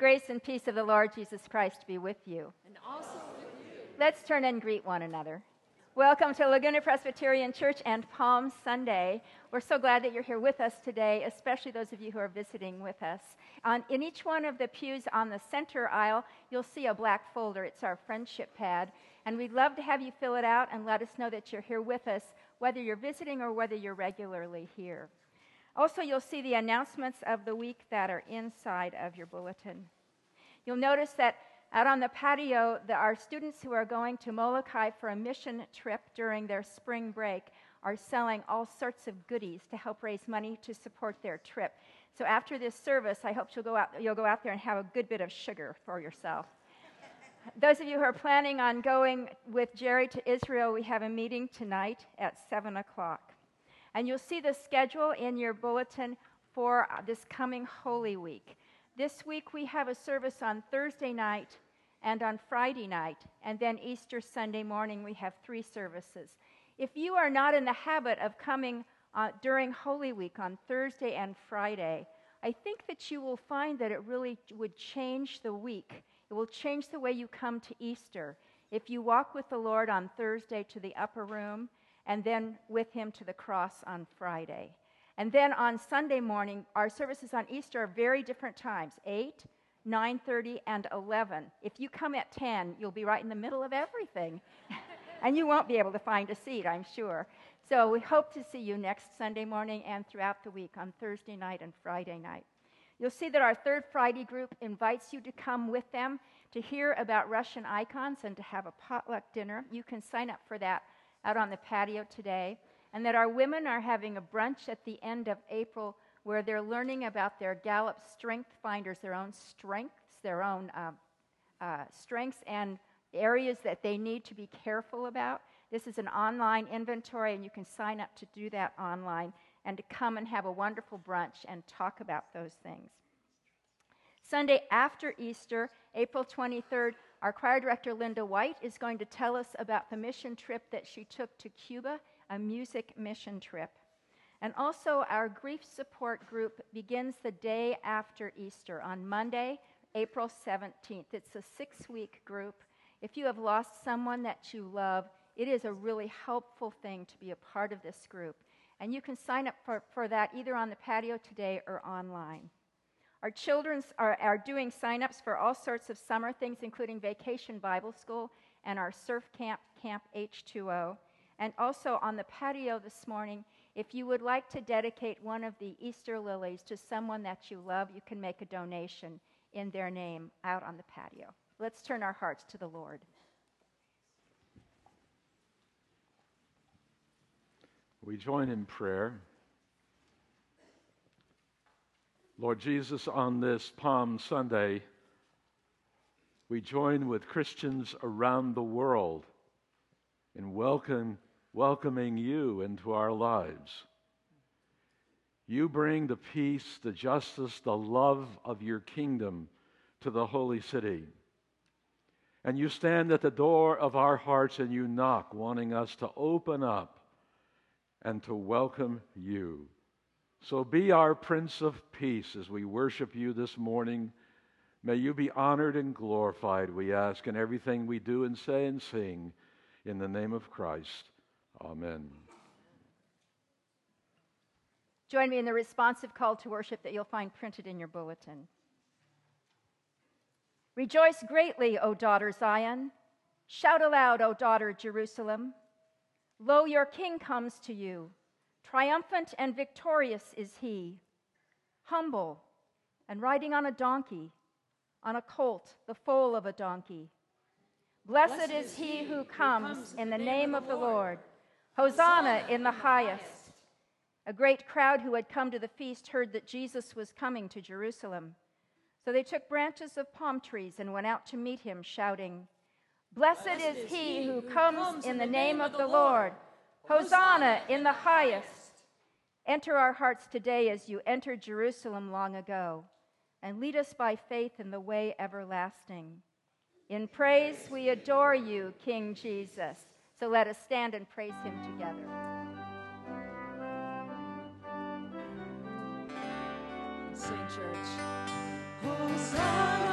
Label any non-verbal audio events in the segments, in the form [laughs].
grace and peace of the Lord Jesus Christ be with you. And also with you. Let's turn and greet one another. Welcome to Laguna Presbyterian Church and Palm Sunday. We're so glad that you're here with us today, especially those of you who are visiting with us. On, in each one of the pews on the center aisle, you'll see a black folder. It's our friendship pad. And we'd love to have you fill it out and let us know that you're here with us, whether you're visiting or whether you're regularly here. Also, you'll see the announcements of the week that are inside of your bulletin. You'll notice that out on the patio, the, our students who are going to Molokai for a mission trip during their spring break are selling all sorts of goodies to help raise money to support their trip. So after this service, I hope you'll go out, you'll go out there and have a good bit of sugar for yourself. [laughs] Those of you who are planning on going with Jerry to Israel, we have a meeting tonight at 7 o'clock. And you'll see the schedule in your bulletin for uh, this coming Holy Week. This week we have a service on Thursday night and on Friday night, and then Easter Sunday morning we have three services. If you are not in the habit of coming uh, during Holy Week on Thursday and Friday, I think that you will find that it really would change the week. It will change the way you come to Easter. If you walk with the Lord on Thursday to the upper room, and then with him to the cross on Friday. And then on Sunday morning, our services on Easter are very different times 8, 9:30 and 11. If you come at 10, you'll be right in the middle of everything. [laughs] and you won't be able to find a seat, I'm sure. So we hope to see you next Sunday morning and throughout the week on Thursday night and Friday night. You'll see that our third Friday group invites you to come with them to hear about Russian icons and to have a potluck dinner. You can sign up for that out on the patio today, and that our women are having a brunch at the end of April where they're learning about their Gallup Strength Finders, their own strengths, their own uh, uh, strengths and areas that they need to be careful about. This is an online inventory, and you can sign up to do that online and to come and have a wonderful brunch and talk about those things. Sunday after Easter, April 23rd, our choir director, Linda White, is going to tell us about the mission trip that she took to Cuba, a music mission trip. And also, our grief support group begins the day after Easter on Monday, April 17th. It's a six week group. If you have lost someone that you love, it is a really helpful thing to be a part of this group. And you can sign up for, for that either on the patio today or online. Our children are, are doing sign-ups for all sorts of summer things, including Vacation Bible School and our surf camp, Camp H2O. And also on the patio this morning, if you would like to dedicate one of the Easter lilies to someone that you love, you can make a donation in their name out on the patio. Let's turn our hearts to the Lord. We join in prayer. Lord Jesus, on this Palm Sunday, we join with Christians around the world in welcome, welcoming you into our lives. You bring the peace, the justice, the love of your kingdom to the holy city. And you stand at the door of our hearts and you knock, wanting us to open up and to welcome you. So be our Prince of Peace as we worship you this morning. May you be honored and glorified, we ask, in everything we do and say and sing. In the name of Christ. Amen. Join me in the responsive call to worship that you'll find printed in your bulletin. Rejoice greatly, O daughter Zion. Shout aloud, O daughter Jerusalem. Lo, your king comes to you. Triumphant and victorious is he, humble and riding on a donkey, on a colt, the foal of a donkey. Blessed is he who comes in the name of the Lord. Hosanna in the highest. A great crowd who had come to the feast heard that Jesus was coming to Jerusalem. So they took branches of palm trees and went out to meet him, shouting, Blessed is he who comes in the name of the Lord. Hosanna in the highest. Enter our hearts today as you entered Jerusalem long ago, and lead us by faith in the way everlasting. In praise we adore you, King Jesus. So let us stand and praise him together. Church. Hosanna.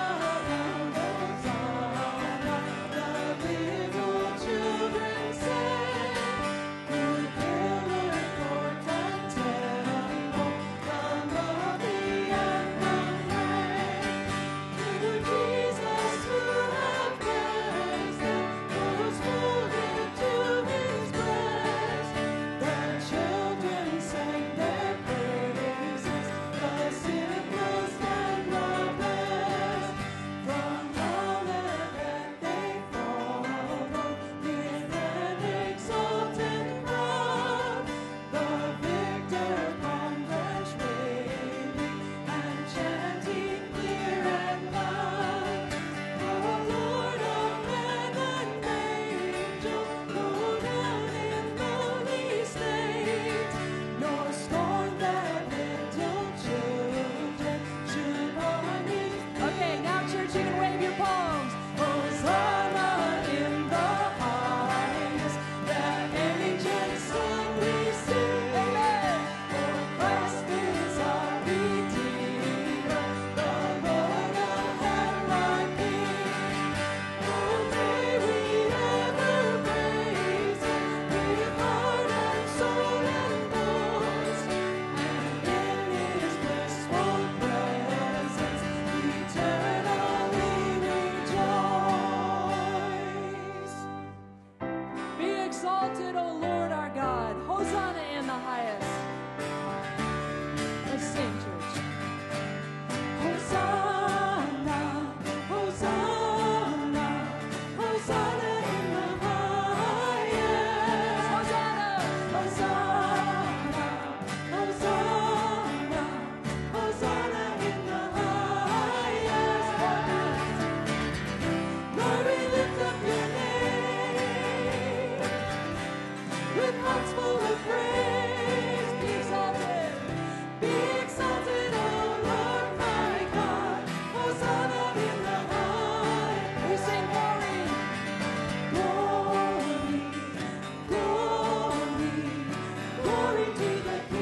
Hallelujah.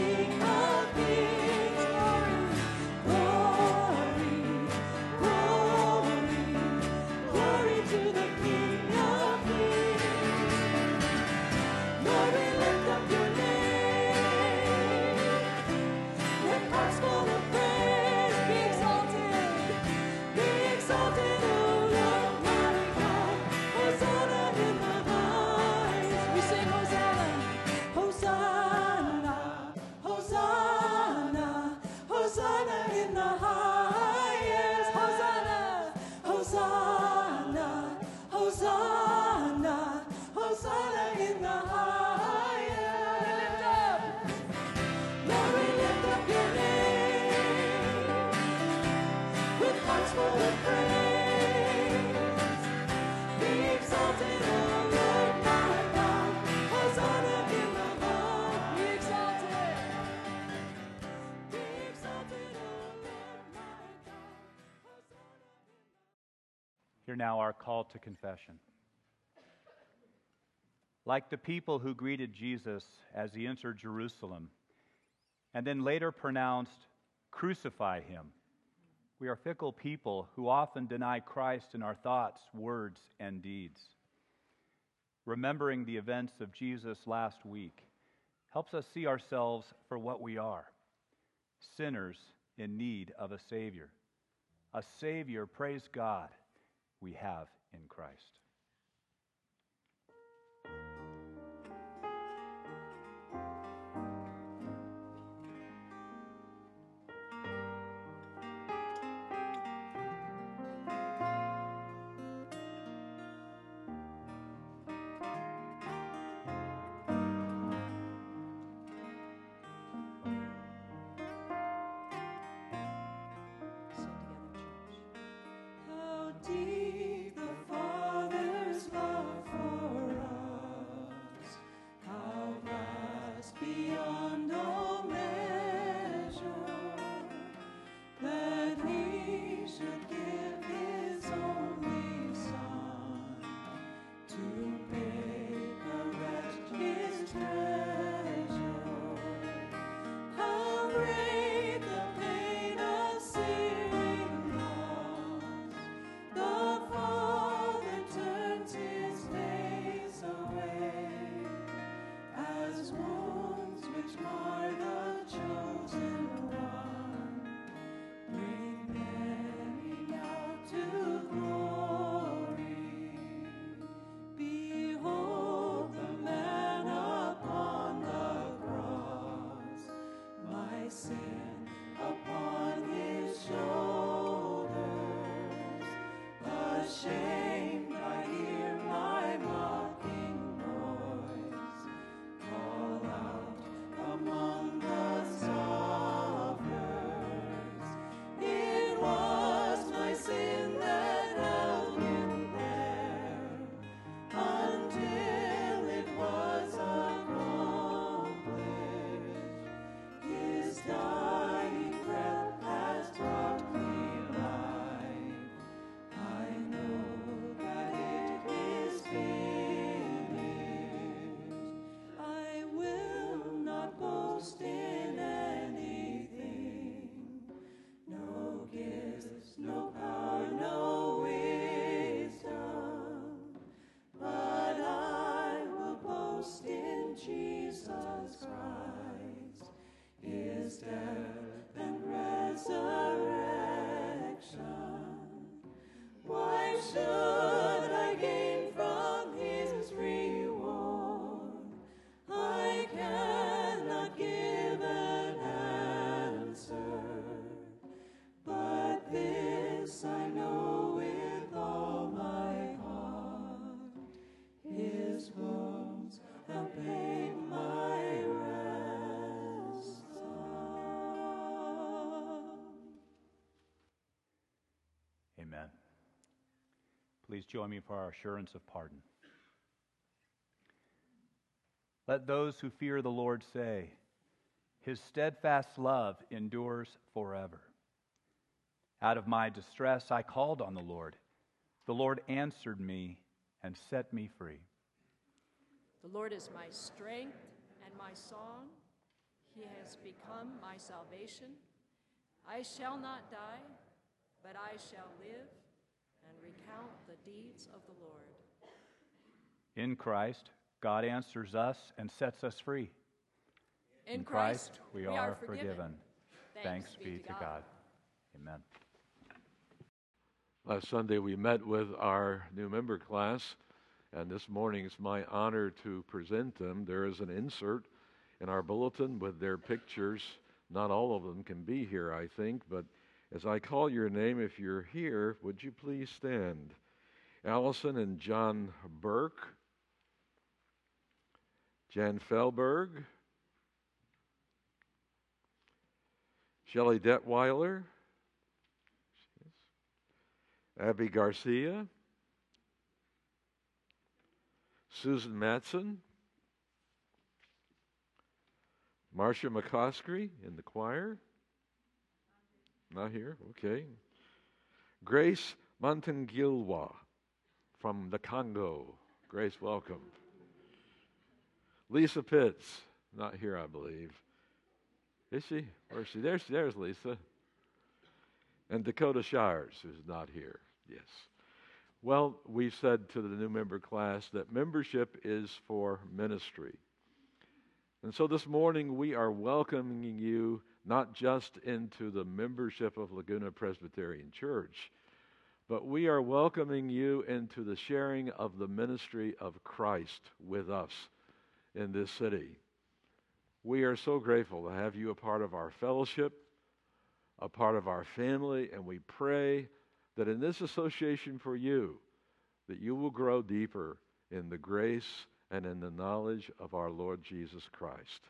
Now our call to confession. Like the people who greeted Jesus as he entered Jerusalem and then later pronounced, Crucify him, we are fickle people who often deny Christ in our thoughts, words, and deeds. Remembering the events of Jesus last week helps us see ourselves for what we are sinners in need of a Savior. A Savior, praise God we have in Christ. Please join me for our assurance of pardon. Let those who fear the Lord say, His steadfast love endures forever. Out of my distress I called on the Lord. The Lord answered me and set me free. The Lord is my strength and my song. He has become my salvation. I shall not die, but I shall live deeds of the Lord. In Christ, God answers us and sets us free. In, In Christ, Christ, we, we are, are forgiven. forgiven. Thanks, be to God. Amen. Last Sunday, we met with our new member class, and this morning it's my honor to present them. There is an insert in our bulletin with their pictures. Not all of them can be here, I think, but as I call your name, if you're here, would you please stand? Allison and John Burke, Jan Felberg, Shelley Detweiler, Abby Garcia, Susan Matson, Marcia McCoskey in the choir. Not here? Okay. Grace Montangilwa from the Congo. Grace, welcome. Lisa Pitts, not here, I believe. Is she? Where is she? There's, there's Lisa. And Dakota Shires, who's not here. Yes. Well, we said to the new member class that membership is for ministry. And so this morning we are welcoming you not just into the membership of Laguna Presbyterian Church, but we are welcoming you into the sharing of the ministry of Christ with us in this city. We are so grateful to have you a part of our fellowship, a part of our family, and we pray that in this association for you, that you will grow deeper in the grace and in the knowledge of our Lord Jesus Christ.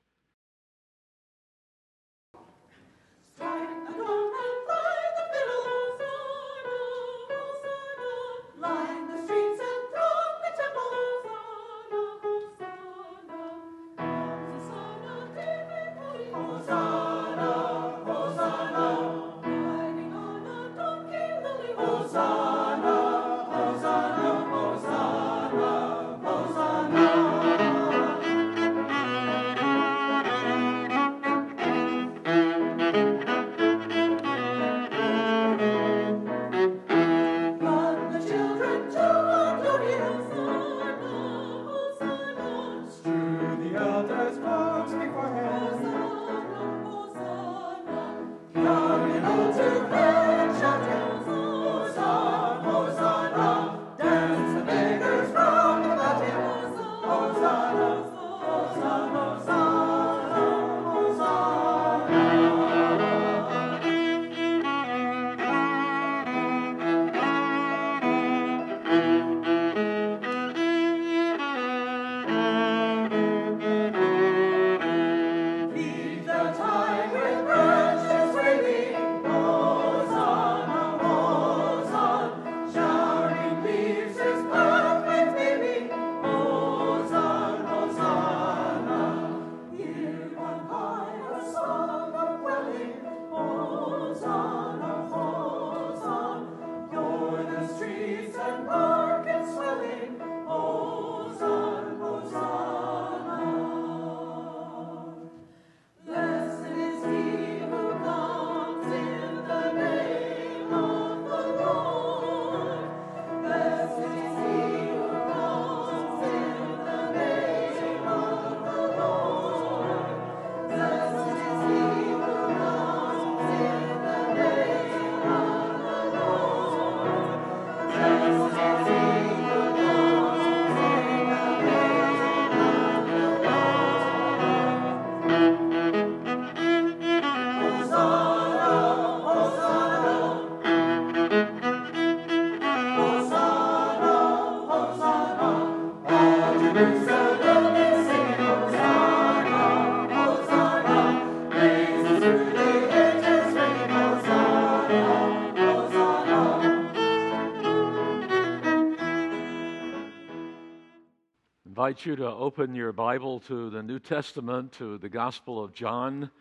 Invite you to open your Bible to the New Testament, to the Gospel of John.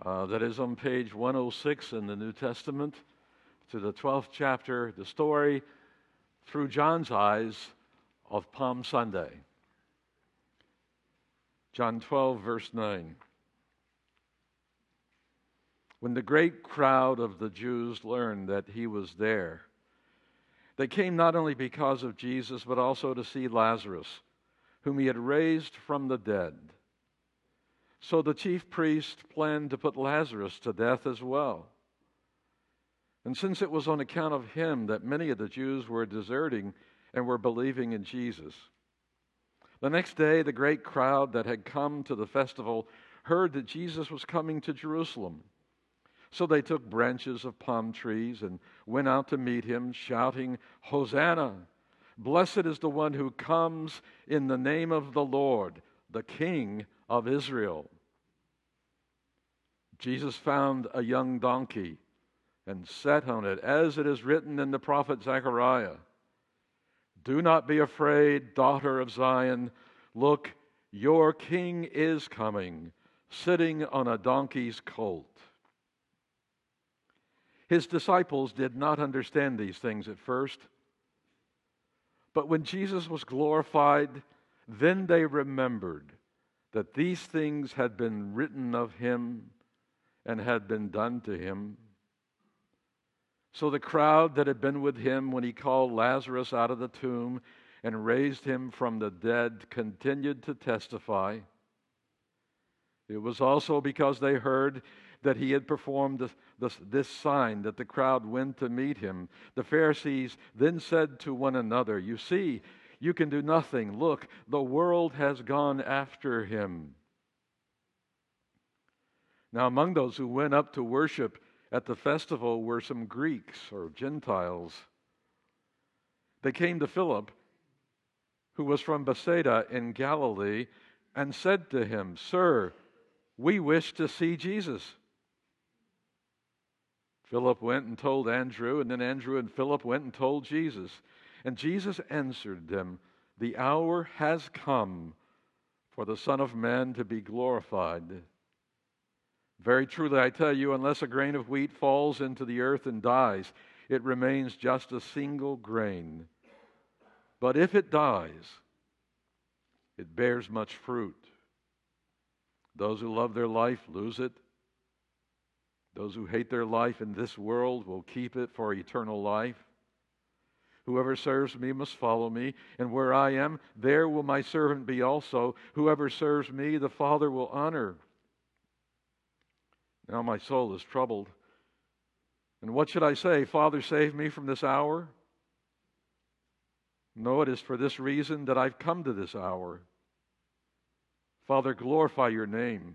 Uh, that is on page 106 in the New Testament, to the 12th chapter, the story through John's eyes of Palm Sunday. John 12, verse 9. When the great crowd of the Jews learned that he was there, they came not only because of Jesus, but also to see Lazarus, whom he had raised from the dead. So the chief priest planned to put Lazarus to death as well. And since it was on account of him that many of the Jews were deserting and were believing in Jesus, the next day the great crowd that had come to the festival heard that Jesus was coming to Jerusalem. So they took branches of palm trees and went out to meet him, shouting, Hosanna! Blessed is the one who comes in the name of the Lord, the King of Israel. Jesus found a young donkey and sat on it, as it is written in the prophet Zechariah Do not be afraid, daughter of Zion. Look, your king is coming, sitting on a donkey's colt. His disciples did not understand these things at first. But when Jesus was glorified, then they remembered that these things had been written of him and had been done to him. So the crowd that had been with him when he called Lazarus out of the tomb and raised him from the dead continued to testify. It was also because they heard that he had performed this, this, this, sign that the crowd went to meet him. The Pharisees then said to one another, You see, you can do nothing. Look, the world has gone after him. Now, among those who went up to worship at the festival were some Greeks or Gentiles. They came to Philip, who was from Bethsaida in Galilee, and said to him, Sir, we wish to see Jesus. Philip went and told Andrew, and then Andrew and Philip went and told Jesus. And Jesus answered them, The hour has come for the Son of Man to be glorified. Very truly, I tell you, unless a grain of wheat falls into the earth and dies, it remains just a single grain. But if it dies, it bears much fruit. Those who love their life lose it those who hate their life in this world will keep it for eternal life. Whoever serves me must follow me, and where I am, there will my servant be also. Whoever serves me, the Father will honor. Now my soul is troubled. And what should I say? Father, save me from this hour? No, it is for this reason that I've come to this hour. Father, glorify your name.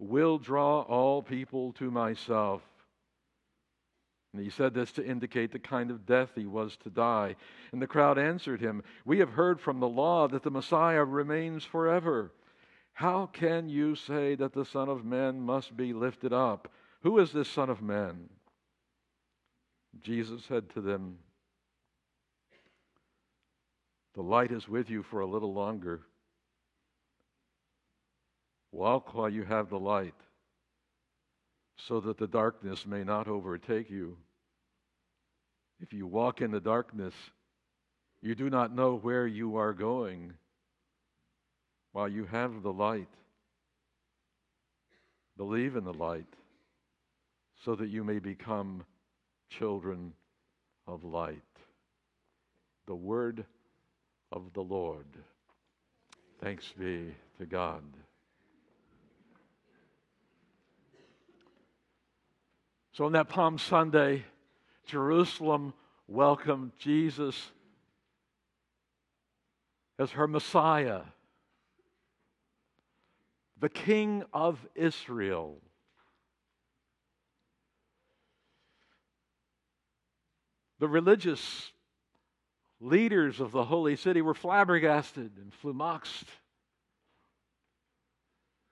will draw all people to myself. And he said this to indicate the kind of death he was to die. And the crowd answered him, We have heard from the law that the Messiah remains forever. How can you say that the Son of Man must be lifted up? Who is this Son of Man? Jesus said to them, The light is with you for a little longer. Walk while you have the light, so that the darkness may not overtake you. If you walk in the darkness, you do not know where you are going while you have the light. Believe in the light so that you may become children of light. The word of the Lord. Thanks be to God. So, on that Palm Sunday, Jerusalem welcomed Jesus as her Messiah, the King of Israel. The religious leaders of the holy city were flabbergasted and flummoxed.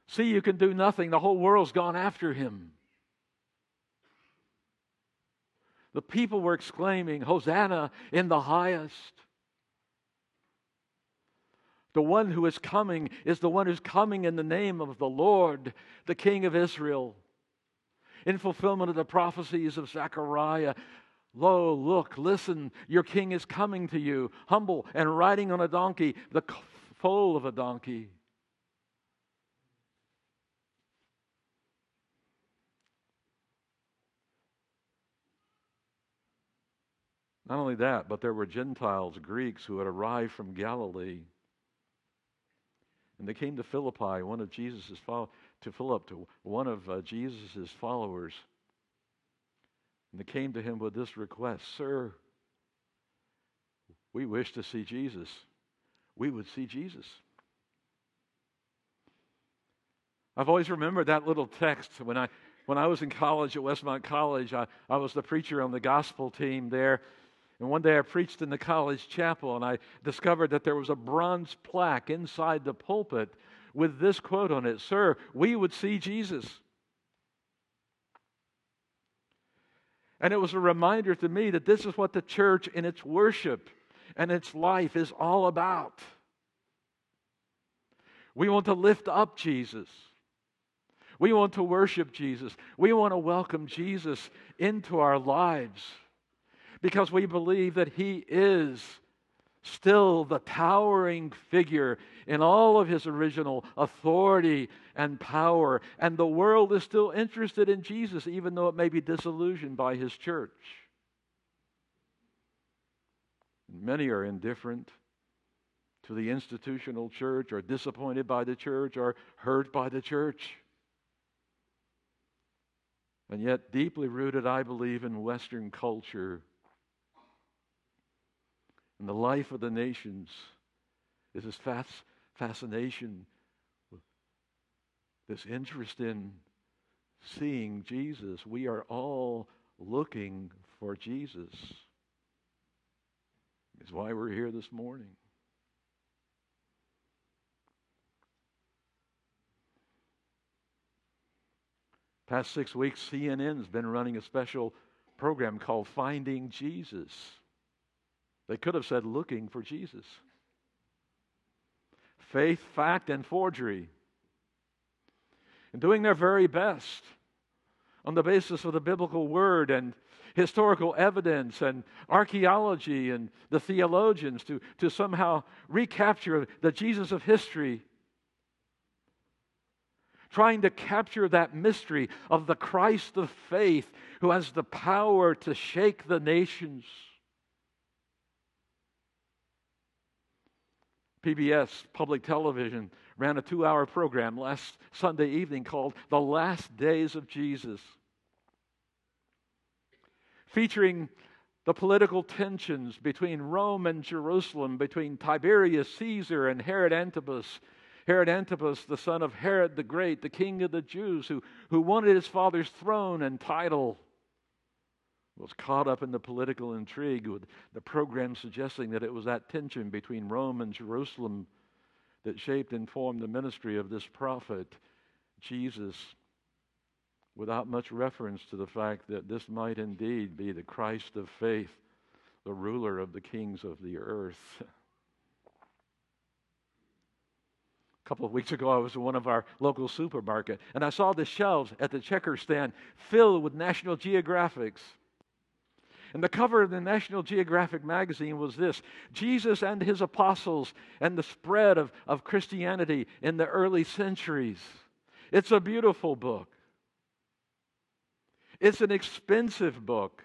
See, you can do nothing. The whole world's gone after him. The people were exclaiming, Hosanna in the highest. The one who is coming is the one who's coming in the name of the Lord, the King of Israel. In fulfillment of the prophecies of Zechariah, Lo, look, listen, your king is coming to you, humble and riding on a donkey, the foal of a donkey. Not only that, but there were Gentiles, Greeks, who had arrived from Galilee. And they came to Philippi, one of Jesus's followers, to Philip, to one of uh, Jesus's followers. And they came to him with this request Sir, we wish to see Jesus. We would see Jesus. I've always remembered that little text when I when I was in college at Westmont College. I, I was the preacher on the gospel team there. And one day I preached in the college chapel and I discovered that there was a bronze plaque inside the pulpit with this quote on it Sir, we would see Jesus. And it was a reminder to me that this is what the church in its worship and its life is all about. We want to lift up Jesus. We want to worship Jesus. We want to welcome Jesus into our lives because we believe that He is still the towering figure in all of his original authority and power. And the world is still interested in Jesus, even though it may be disillusioned by his church. Many are indifferent to the institutional church, or disappointed by the church, or hurt by the church. And yet, deeply rooted, I believe, in Western culture and the life of the nations is this fascination, this interest in seeing Jesus. We are all looking for Jesus. Is why we're here this morning. Past six weeks, CNN's been running a special program called Finding Jesus. They could have said looking for Jesus. Faith, fact, and forgery. And doing their very best on the basis of the biblical word and historical evidence and archaeology and the theologians to, to somehow recapture the Jesus of history. Trying to capture that mystery of the Christ of faith who has the power to shake the nations. PBS Public Television ran a two hour program last Sunday evening called The Last Days of Jesus, featuring the political tensions between Rome and Jerusalem, between Tiberius Caesar and Herod Antipas. Herod Antipas, the son of Herod the Great, the king of the Jews, who, who wanted his father's throne and title was caught up in the political intrigue with the program suggesting that it was that tension between Rome and Jerusalem that shaped and formed the ministry of this prophet, Jesus, without much reference to the fact that this might indeed be the Christ of faith, the ruler of the kings of the earth. A couple of weeks ago, I was in one of our local supermarket, and I saw the shelves at the checker stand filled with National Geographics. And the cover of the National Geographic magazine was this Jesus and his apostles and the spread of, of Christianity in the early centuries. It's a beautiful book, it's an expensive book.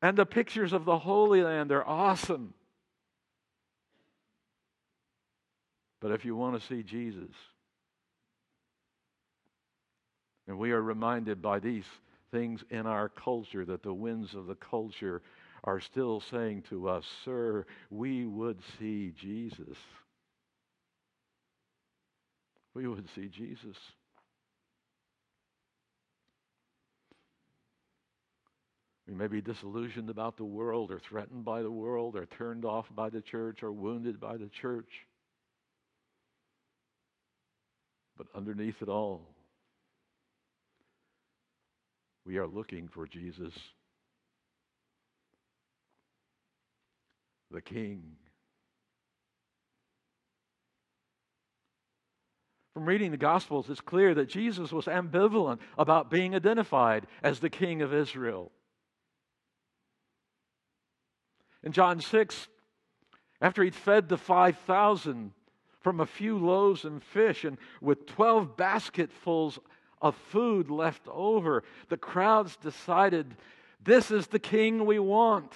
And the pictures of the Holy Land are awesome. But if you want to see Jesus, and we are reminded by these things in our culture that the winds of the culture are still saying to us, Sir, we would see Jesus. We would see Jesus. We may be disillusioned about the world, or threatened by the world, or turned off by the church, or wounded by the church. But underneath it all, we are looking for Jesus, the King. From reading the Gospels, it's clear that Jesus was ambivalent about being identified as the King of Israel. In John 6, after he'd fed the 5,000 from a few loaves and fish, and with 12 basketfuls of food left over, the crowds decided this is the king we want.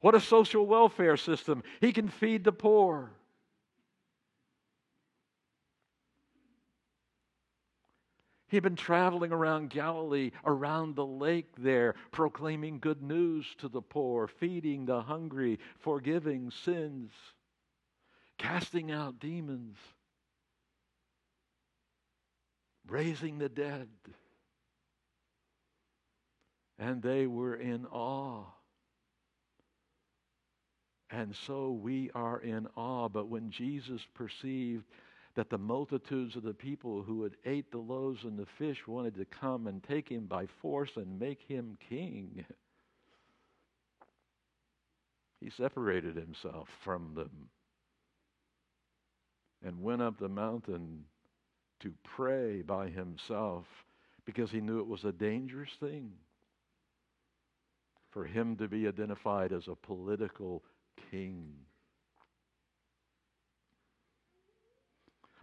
What a social welfare system. He can feed the poor. He'd been traveling around Galilee, around the lake there, proclaiming good news to the poor, feeding the hungry, forgiving sins, casting out demons raising the dead. And they were in awe. And so we are in awe. But when Jesus perceived that the multitudes of the people who had ate the loaves and the fish wanted to come and take him by force and make him king, he separated himself from them and went up the mountain to pray by himself because he knew it was a dangerous thing for him to be identified as a political king.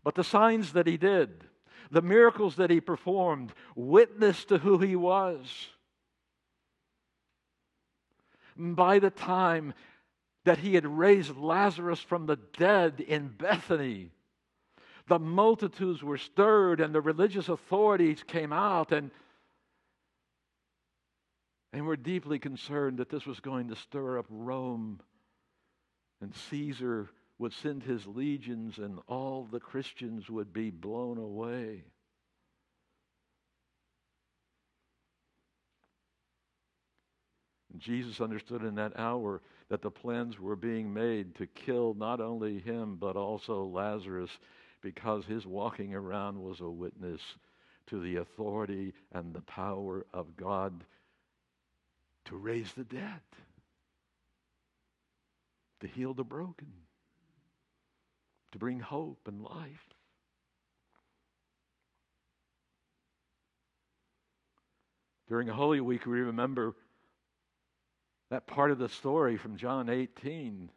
But the signs that he did, the miracles that he performed, witnessed to who he was. By the time that he had raised Lazarus from the dead in Bethany, the multitudes were stirred and the religious authorities came out and and were deeply concerned that this was going to stir up Rome and Caesar would send his legions and all the Christians would be blown away. And Jesus understood in that hour that the plans were being made to kill not only him but also Lazarus because his walking around was a witness to the authority and the power of God to raise the dead, to heal the broken, to bring hope and life. During Holy Week, we remember that part of the story from John 18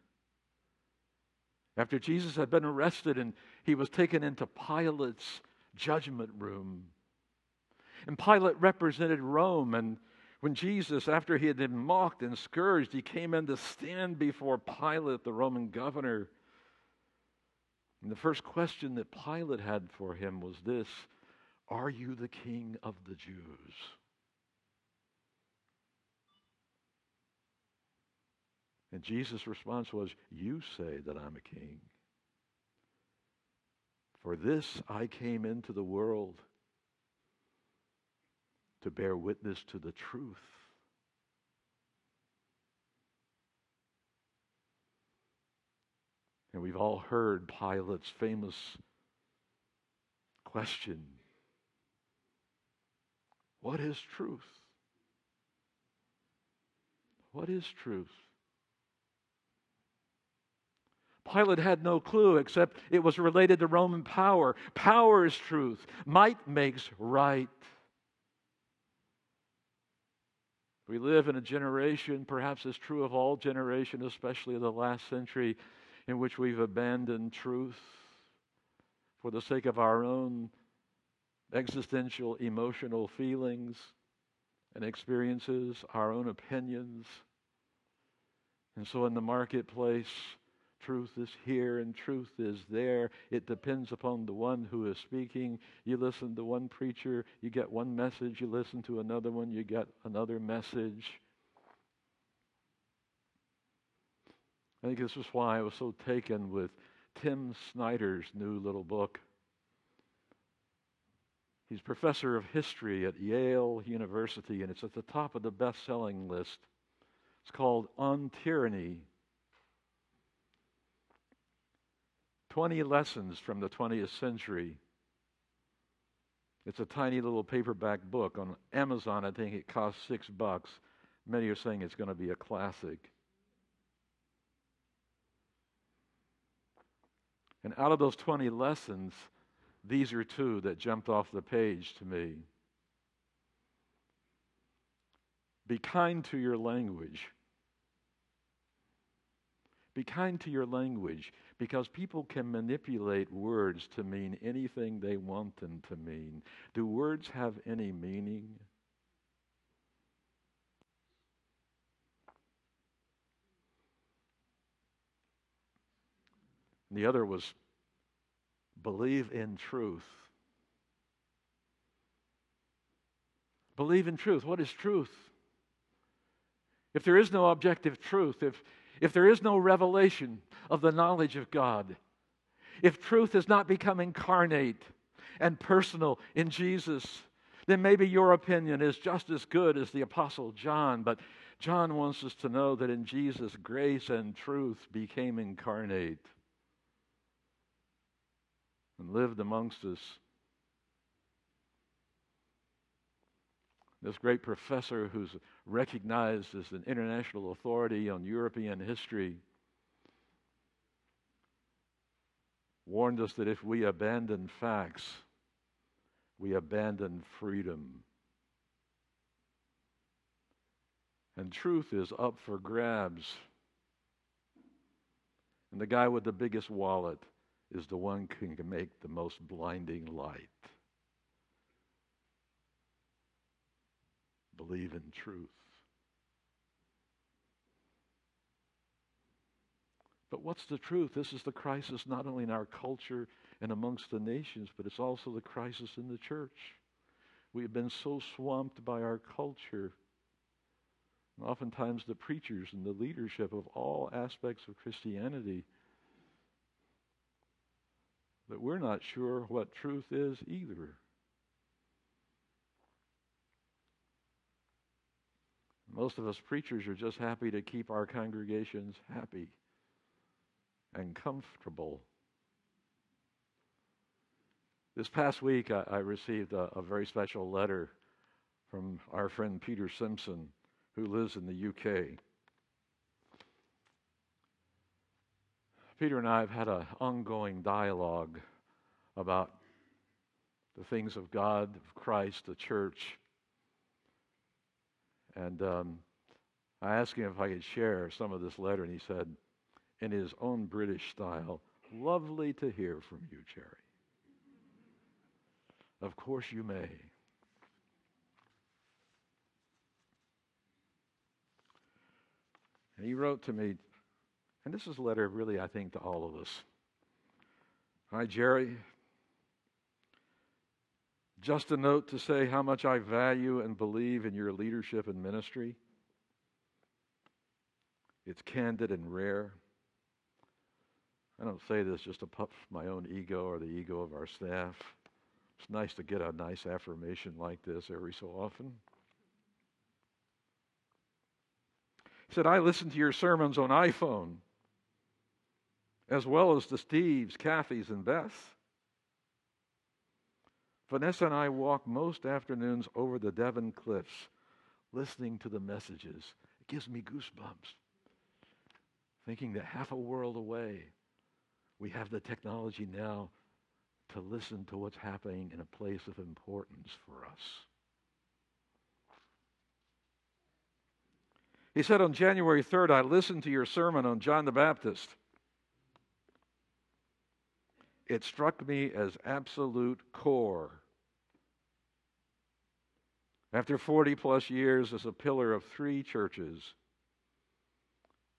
after Jesus had been arrested and he was taken into Pilate's judgment room. And Pilate represented Rome. And when Jesus, after he had been mocked and scourged, he came in to stand before Pilate, the Roman governor. And the first question that Pilate had for him was this Are you the king of the Jews? And Jesus' response was, You say that I'm a king. For this I came into the world to bear witness to the truth. And we've all heard Pilate's famous question What is truth? What is truth? Pilate had no clue except it was related to Roman power. Power is truth, might makes right. We live in a generation, perhaps it's true of all generations, especially of the last century, in which we've abandoned truth for the sake of our own existential emotional feelings and experiences, our own opinions. And so in the marketplace, Truth is here and truth is there. It depends upon the one who is speaking. You listen to one preacher, you get one message. You listen to another one, you get another message. I think this is why I was so taken with Tim Snyder's new little book. He's professor of history at Yale University, and it's at the top of the best selling list. It's called On Tyranny 20 Lessons from the 20th Century. It's a tiny little paperback book. On Amazon, I think it costs six bucks. Many are saying it's going to be a classic. And out of those 20 lessons, these are two that jumped off the page to me. Be kind to your language. Be kind to your language because people can manipulate words to mean anything they want them to mean. Do words have any meaning? the other was believe in truth. Believe in truth. What is truth? If there is no objective truth, if, if there is no revelation of the knowledge of God, if truth has not become incarnate and personal in Jesus, then maybe your opinion is just as good as the Apostle John. But John wants us to know that in Jesus, grace and truth became incarnate and lived amongst us. This great professor who's recognized as an international authority on European history warned us that if we abandon facts, we abandon freedom. And truth is up for grabs. And the guy with the biggest wallet is the one who can make the most blinding light. Believe in truth. But what's the truth? This is the crisis not only in our culture and amongst the nations, but it's also the crisis in the church. We have been so swamped by our culture. And oftentimes, the preachers and the leadership of all aspects of Christianity that we're not sure what truth is either. Most of us preachers are just happy to keep our congregations happy and comfortable. This past week, I, I received a, a, very special letter from our friend Peter Simpson, who lives in the UK. Peter and I have had an ongoing dialogue about the things of God, of Christ, the church. And um, I asked him if I could share some of this letter, and he said, in his own British style, Lovely to hear from you, Jerry. Of course you may. And he wrote to me, and this is a letter really, I think, to all of us. Hi, Jerry. Just a note to say how much I value and believe in your leadership and ministry. It's candid and rare. I don't say this just to puff my own ego or the ego of our staff. It's nice to get a nice affirmation like this every so often. He said, I listen to your sermons on iPhone, as well as to Steve's, Kathy's, and Beth's. Vanessa and I walk most afternoons over the Devon cliffs, listening to the messages. It gives me goosebumps, thinking that half a world away, we have the technology now to listen to what's happening in a place of importance for us. He said on January 3rd, I listened to your sermon on John the Baptist. It struck me as absolute core. After 40 plus years as a pillar of three churches,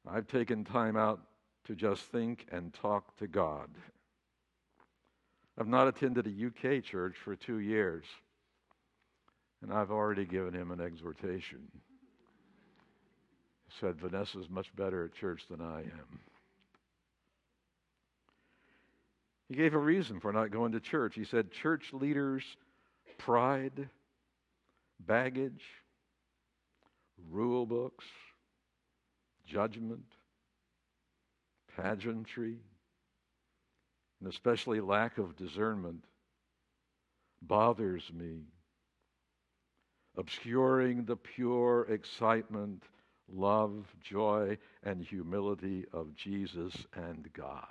I've taken time out to just think and talk to God. I've not attended a UK church for two years, and I've already given him an exhortation. He said, Vanessa's much better at church than I am. He gave a reason for not going to church. He said, Church leaders' pride, baggage, rule books, judgment, pageantry, and especially lack of discernment bothers me, obscuring the pure excitement, love, joy, and humility of Jesus and God.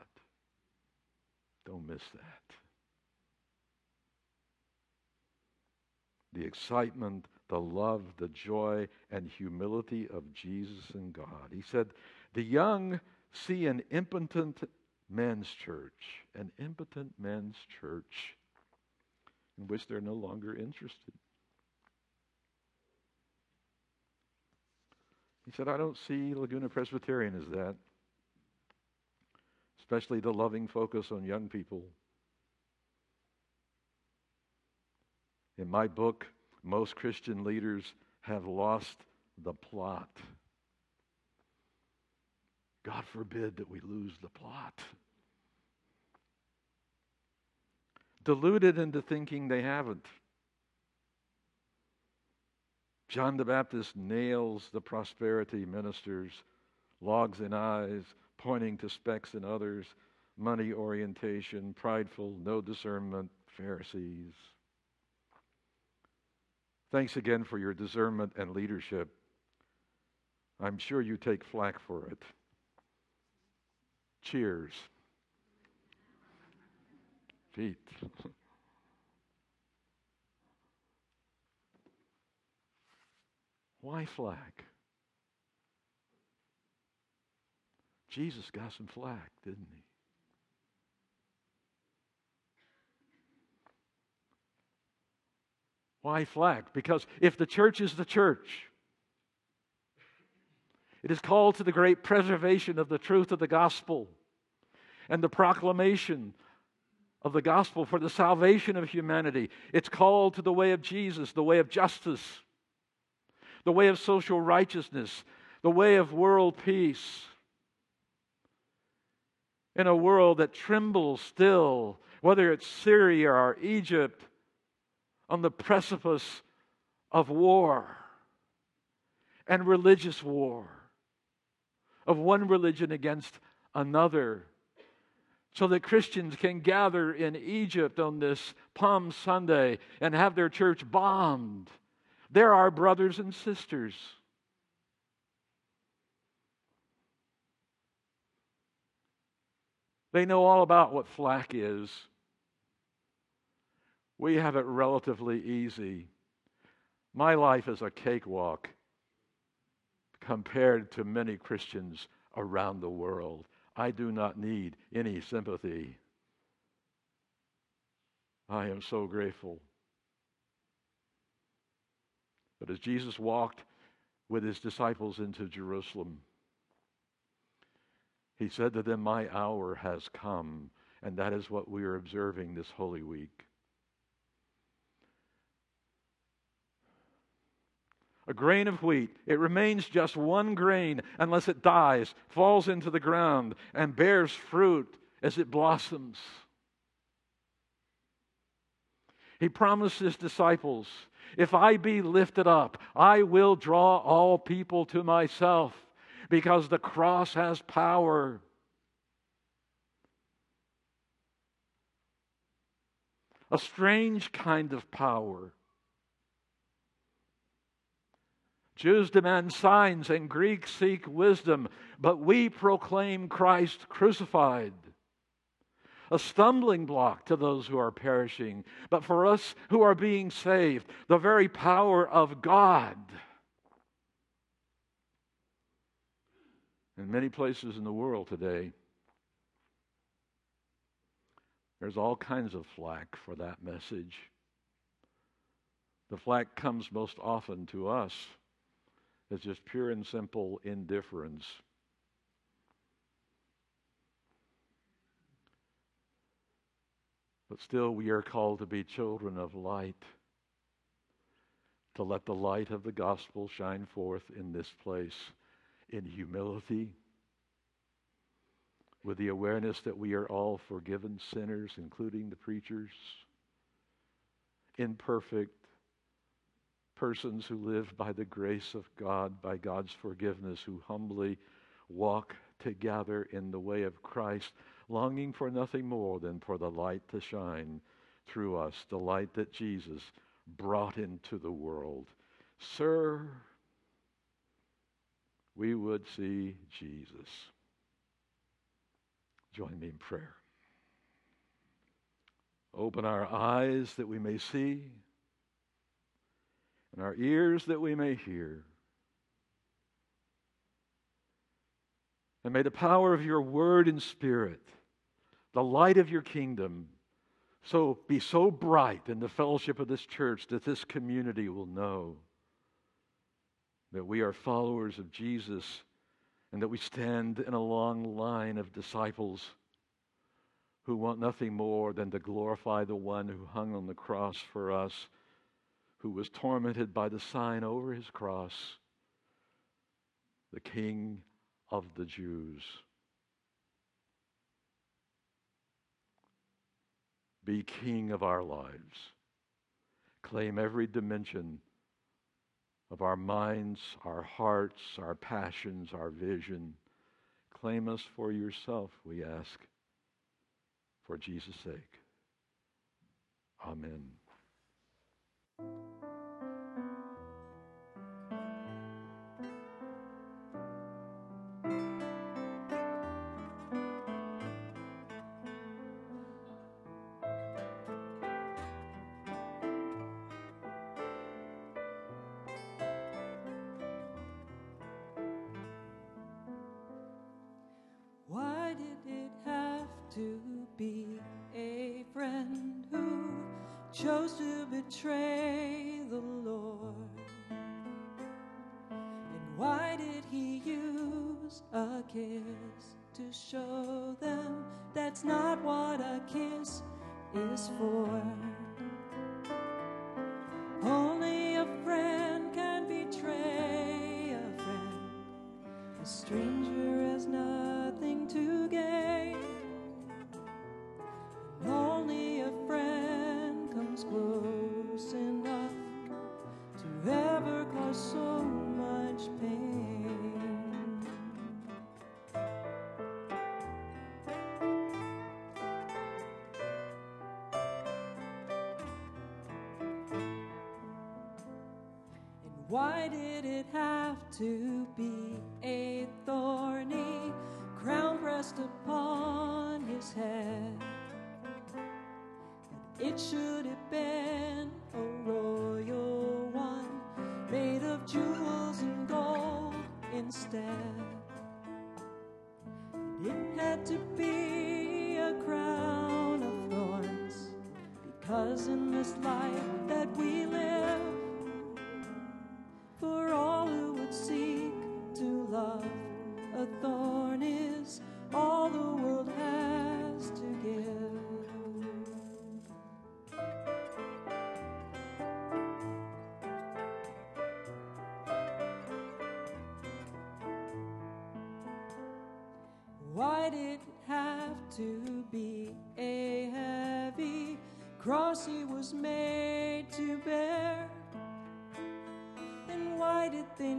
Don't miss that. The excitement, the love, the joy, and humility of Jesus and God. He said, The young see an impotent men's church, an impotent men's church in which they're no longer interested. He said, I don't see Laguna Presbyterian as that, especially the loving focus on young people. In my book, most Christian leaders have lost the plot. God forbid that we lose the plot. Deluded into thinking they haven't. John the Baptist nails the prosperity ministers, logs in eyes, pointing to specks in others, money orientation, prideful, no discernment, Pharisees. Thanks again for your discernment and leadership. I'm sure you take flack for it. Cheers. Pete. [laughs] Why flack? Jesus got some flack, didn't he? Why flack? Because if the church is the church, it is called to the great preservation of the truth of the gospel and the proclamation of the gospel for the salvation of humanity. It's called to the way of Jesus, the way of justice, the way of social righteousness, the way of world peace. In a world that trembles still, whether it's Syria or Egypt, on the precipice of war and religious war, of one religion against another so that Christians can gather in Egypt on this Palm Sunday and have their church bombed. They're our brothers and sisters. They know all about what flack is. We have it relatively easy. My life is a cakewalk compared to many Christians around the world. I do not need any sympathy. I am so grateful. But as Jesus walked with his disciples into Jerusalem, he said to them, My hour has come. And that is what we are observing this Holy Week. a grain of wheat. It remains just one grain unless it dies, falls into the ground, and bears fruit as it blossoms. He promised his disciples, If I be lifted up, I will draw all people to myself, because the cross has power. A strange kind of power Jews demand signs and Greeks seek wisdom, but we proclaim Christ crucified. A stumbling block to those who are perishing, but for us who are being saved, the very power of God. In many places in the world today, there's all kinds of flack for that message. The flack comes most often to us as just pure and simple indifference. But still, we are called to be children of light, to let the light of the gospel shine forth in this place in humility, with the awareness that we are all forgiven sinners, including the preachers, imperfect persons who live by the grace of God, by God's forgiveness, who humbly walk together in the way of Christ, longing for nothing more than for the light to shine through us, the light that Jesus brought into the world. Sir, we would see Jesus. Join me in prayer. Open our eyes that we may see, and our ears that we may hear. And may the power of your word and spirit, the light of your kingdom, so be so bright in the fellowship of this church that this community will know that we are followers of Jesus and that we stand in a long line of disciples who want nothing more than to glorify the one who hung on the cross for us, who was tormented by the sign over his cross, the King of the Jews. Be king of our lives. Claim every dimension of our minds, our hearts, our passions, our vision. Claim us for yourself, we ask, for Jesus' sake. Amen. Betray the Lord? And why did he use a kiss to show them that's not what a kiss is for? Why did it have to be a thorny crown pressed upon his head? It should have been a royal one made of jewels and gold instead. It had to be a crown of thorns because in this life love, a thorn is all the world has to give. Why did it have to be a heavy cross he was made to bear? And why did they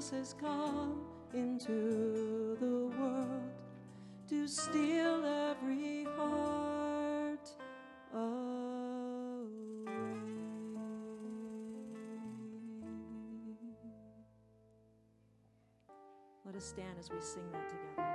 Jesus has come into the world to steal every heart away. Let us stand as we sing that together.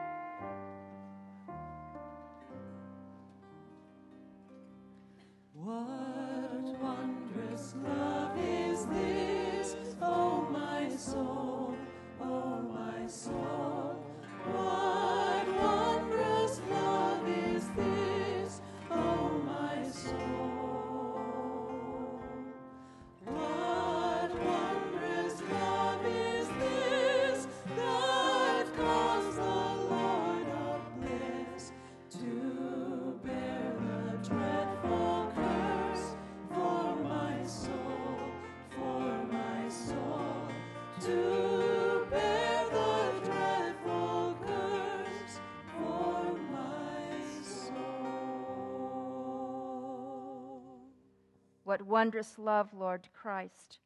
What wondrous love, Lord Christ,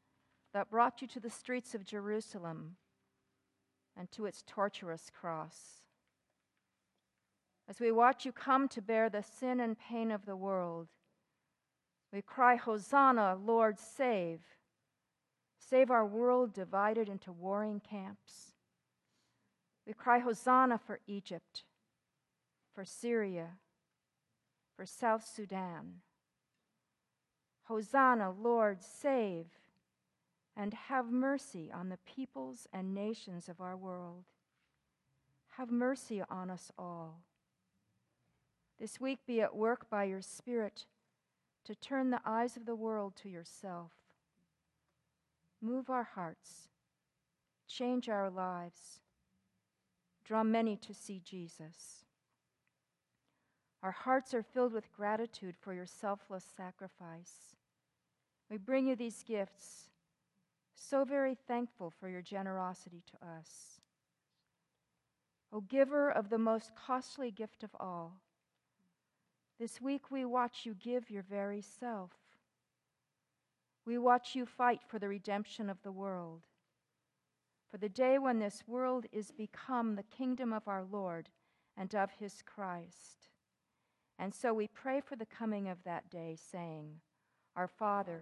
that brought you to the streets of Jerusalem and to its torturous cross. As we watch you come to bear the sin and pain of the world, we cry, Hosanna, Lord, save. Save our world divided into warring camps. We cry, Hosanna for Egypt, for Syria, for South Sudan. Hosanna, Lord, save, and have mercy on the peoples and nations of our world. Have mercy on us all. This week be at work by your Spirit to turn the eyes of the world to yourself. Move our hearts, change our lives, draw many to see Jesus. Our hearts are filled with gratitude for your selfless sacrifice. We bring you these gifts, so very thankful for your generosity to us. O giver of the most costly gift of all, this week we watch you give your very self. We watch you fight for the redemption of the world, for the day when this world is become the kingdom of our Lord and of his Christ. And so we pray for the coming of that day, saying, Our Father,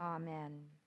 Amen.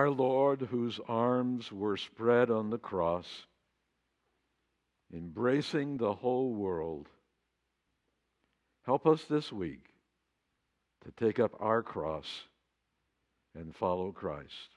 Our Lord, whose arms were spread on the cross, embracing the whole world, help us this week to take up our cross and follow Christ.